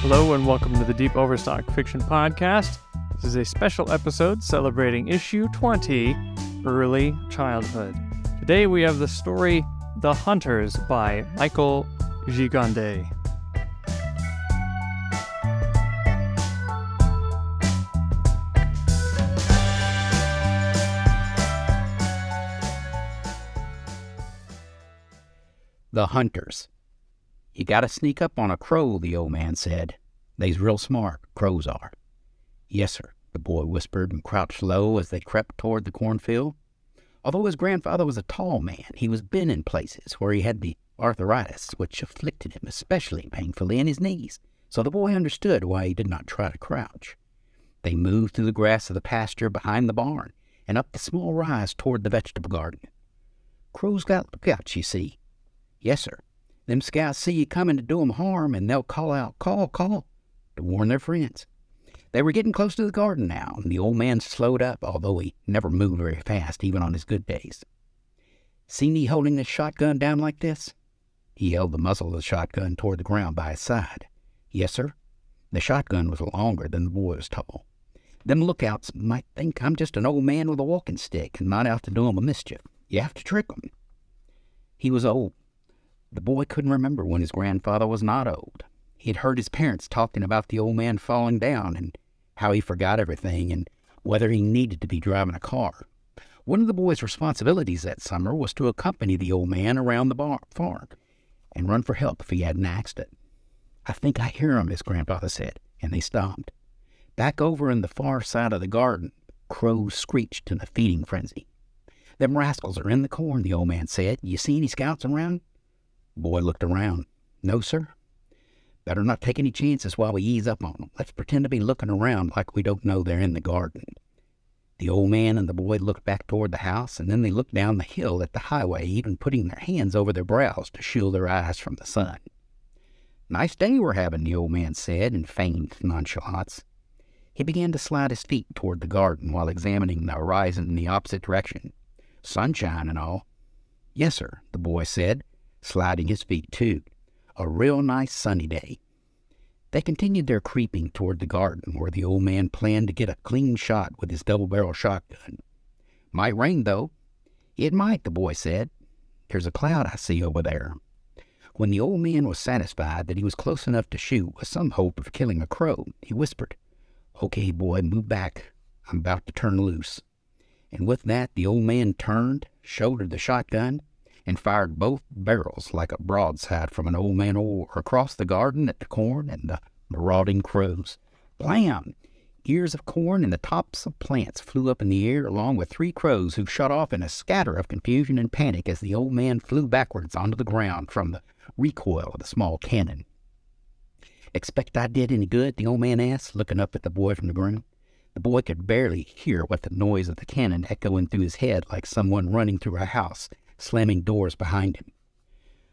Hello and welcome to the Deep Overstock Fiction Podcast. This is a special episode celebrating issue 20 Early Childhood. Today we have the story The Hunters by Michael Gigandet. The Hunters. You gotta sneak up on a crow, the old man said. They's real smart, crows are. Yes, sir, the boy whispered and crouched low as they crept toward the cornfield. Although his grandfather was a tall man, he was bent in places where he had the arthritis, which afflicted him especially painfully in his knees, so the boy understood why he did not try to crouch. They moved through the grass of the pasture behind the barn and up the small rise toward the vegetable garden. Crows got lookouts, you see. Yes, sir. Them scouts see you coming to do 'em harm, and they'll call out, call, call, to warn their friends. They were getting close to the garden now, and the old man slowed up, although he never moved very fast, even on his good days. See me holding this shotgun down like this? He held the muzzle of the shotgun toward the ground by his side. Yes, sir. The shotgun was longer than the boy was tall. Them lookouts might think I'm just an old man with a walking stick and might have to do 'em a mischief. You have to trick 'em. He was old. The boy couldn't remember when his grandfather was not old. He had heard his parents talking about the old man falling down and how he forgot everything and whether he needed to be driving a car. One of the boy's responsibilities that summer was to accompany the old man around the bar- farm and run for help if he had an accident. I think I hear him, his grandfather said, and they stopped. Back over in the far side of the garden, crows screeched in a feeding frenzy. Them rascals are in the corn, the old man said. You see any scouts around? Boy looked around. No, sir. Better not take any chances while we ease up on on 'em. Let's pretend to be looking around like we don't know they're in the garden. The old man and the boy looked back toward the house, and then they looked down the hill at the highway, even putting their hands over their brows to shield their eyes from the sun. Nice day we're having, the old man said in feigned nonchalance. He began to slide his feet toward the garden while examining the horizon in the opposite direction. Sunshine and all. Yes, sir, the boy said, sliding his feet too. A real nice sunny day. They continued their creeping toward the garden where the old man planned to get a clean shot with his double barrel shotgun. Might rain, though. It might, the boy said. There's a cloud I see over there. When the old man was satisfied that he was close enough to shoot with some hope of killing a crow, he whispered, Okay, boy, move back. I'm about to turn loose. And with that, the old man turned, shouldered the shotgun, and fired both barrels like a broadside from an old man oar across the garden at the corn and the marauding crows. Blam! Ears of corn and the tops of plants flew up in the air, along with three crows who shot off in a scatter of confusion and panic as the old man flew backwards onto the ground from the recoil of the small cannon. Expect I did any good? the old man asked, looking up at the boy from the ground. The boy could barely hear what the noise of the cannon echoing through his head like someone running through a house, slamming doors behind him.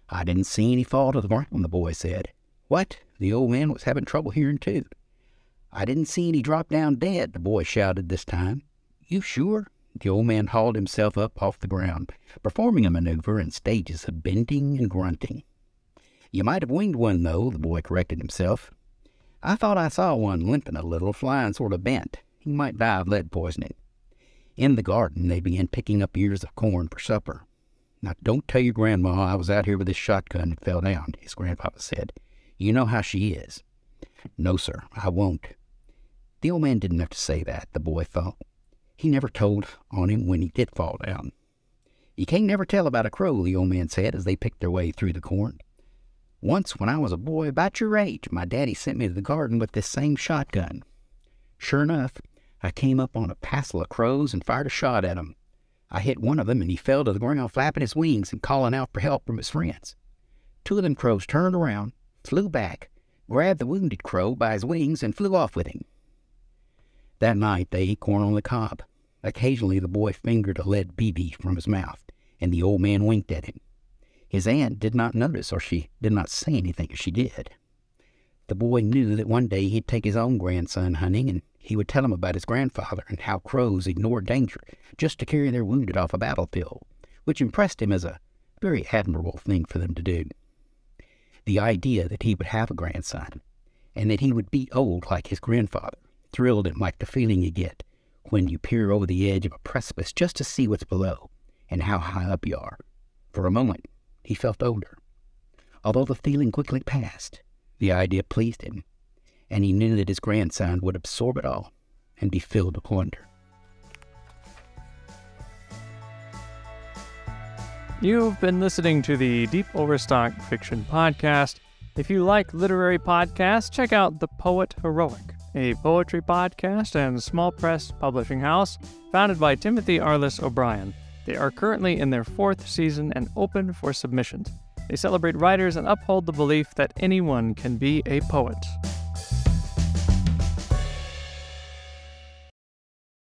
I didn't see any fall to the ground, the boy said. What? The old man was having trouble hearing, too. I didn't see any drop down dead, the boy shouted this time. You sure? The old man hauled himself up off the ground, performing a maneuver in stages of bending and grunting. You might have winged one, though, the boy corrected himself. I thought I saw one limping a little, flying sort of bent. He might die of lead poisoning. In the garden, they began picking up ears of corn for supper. Now, don't tell your grandma I was out here with this shotgun and fell down, his grandfather said. You know how she is. No, sir, I won't. The old man didn't have to say that, the boy thought. He never told on him when he did fall down. You can't never tell about a crow, the old man said as they picked their way through the corn. Once, when I was a boy about your age, my daddy sent me to the garden with this same shotgun. Sure enough, I came up on a passel of crows and fired a shot at 'em. I hit one of them and he fell to the ground, flapping his wings and calling out for help from his friends. Two of them crows turned around, flew back, grabbed the wounded crow by his wings, and flew off with him. That night they ate corn on the cob. Occasionally the boy fingered a lead BB from his mouth, and the old man winked at him. His aunt did not notice, or she did not say anything if she did. The boy knew that one day he'd take his own grandson hunting, and he would tell him about his grandfather and how crows ignored danger just to carry their wounded off a battlefield, which impressed him as a very admirable thing for them to do. The idea that he would have a grandson, and that he would be old like his grandfather, thrilled him like the feeling you get when you peer over the edge of a precipice just to see what's below and how high up you are. For a moment, he felt older. Although the feeling quickly passed, the idea pleased him, and he knew that his grandson would absorb it all and be filled with wonder. You've been listening to the Deep Overstock Fiction Podcast. If you like literary podcasts, check out The Poet Heroic, a poetry podcast and small press publishing house founded by Timothy Arliss O'Brien. They are currently in their fourth season and open for submissions. They celebrate writers and uphold the belief that anyone can be a poet.